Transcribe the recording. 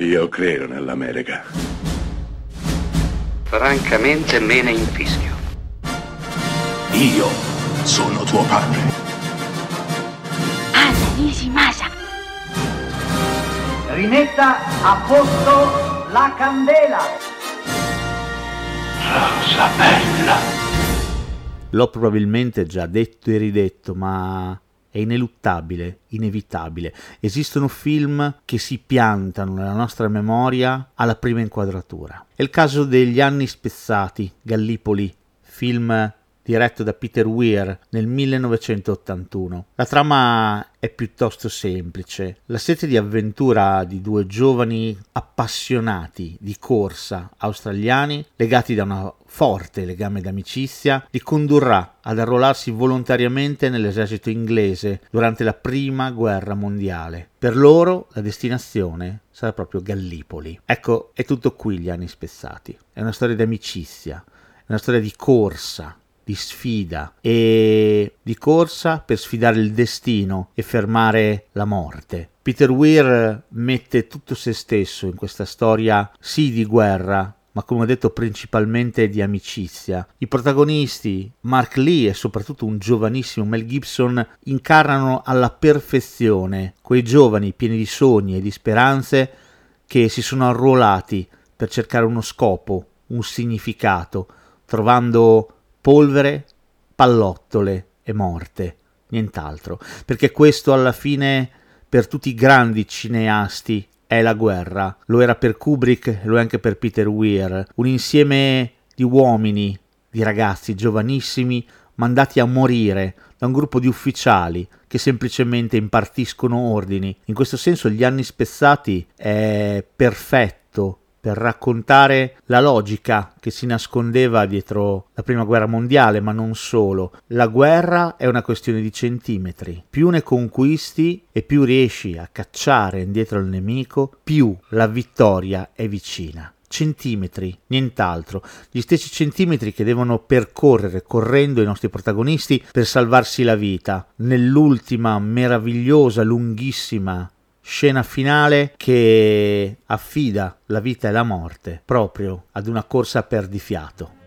Io credo nell'America. Francamente me ne infischio. Io sono tuo padre. Anna Nishimasa. Rimetta a posto la candela. Rosa bella. L'ho probabilmente già detto e ridetto, ma è ineluttabile, inevitabile. Esistono film che si piantano nella nostra memoria alla prima inquadratura. È il caso degli anni spezzati, Gallipoli, film diretto da Peter Weir nel 1981. La trama è piuttosto semplice. La sete di avventura di due giovani appassionati di corsa australiani, legati da una forte legame d'amicizia, li condurrà ad arruolarsi volontariamente nell'esercito inglese durante la prima guerra mondiale. Per loro la destinazione sarà proprio Gallipoli. Ecco, è tutto qui gli anni spezzati. È una storia di amicizia, è una storia di corsa, di sfida e di corsa per sfidare il destino e fermare la morte. Peter Weir mette tutto se stesso in questa storia, sì di guerra, ma come ho detto principalmente di amicizia. I protagonisti, Mark Lee e soprattutto un giovanissimo Mel Gibson, incarnano alla perfezione quei giovani pieni di sogni e di speranze che si sono arruolati per cercare uno scopo, un significato, trovando polvere, pallottole e morte, nient'altro, perché questo alla fine per tutti i grandi cineasti è la guerra, lo era per Kubrick, lo è anche per Peter Weir, un insieme di uomini, di ragazzi giovanissimi mandati a morire da un gruppo di ufficiali che semplicemente impartiscono ordini. In questo senso gli anni spezzati è perfetto per raccontare la logica che si nascondeva dietro la prima guerra mondiale, ma non solo. La guerra è una questione di centimetri. Più ne conquisti e più riesci a cacciare indietro il nemico, più la vittoria è vicina centimetri, nient'altro, gli stessi centimetri che devono percorrere correndo i nostri protagonisti per salvarsi la vita nell'ultima meravigliosa, lunghissima scena finale che affida la vita e la morte proprio ad una corsa perdifiato.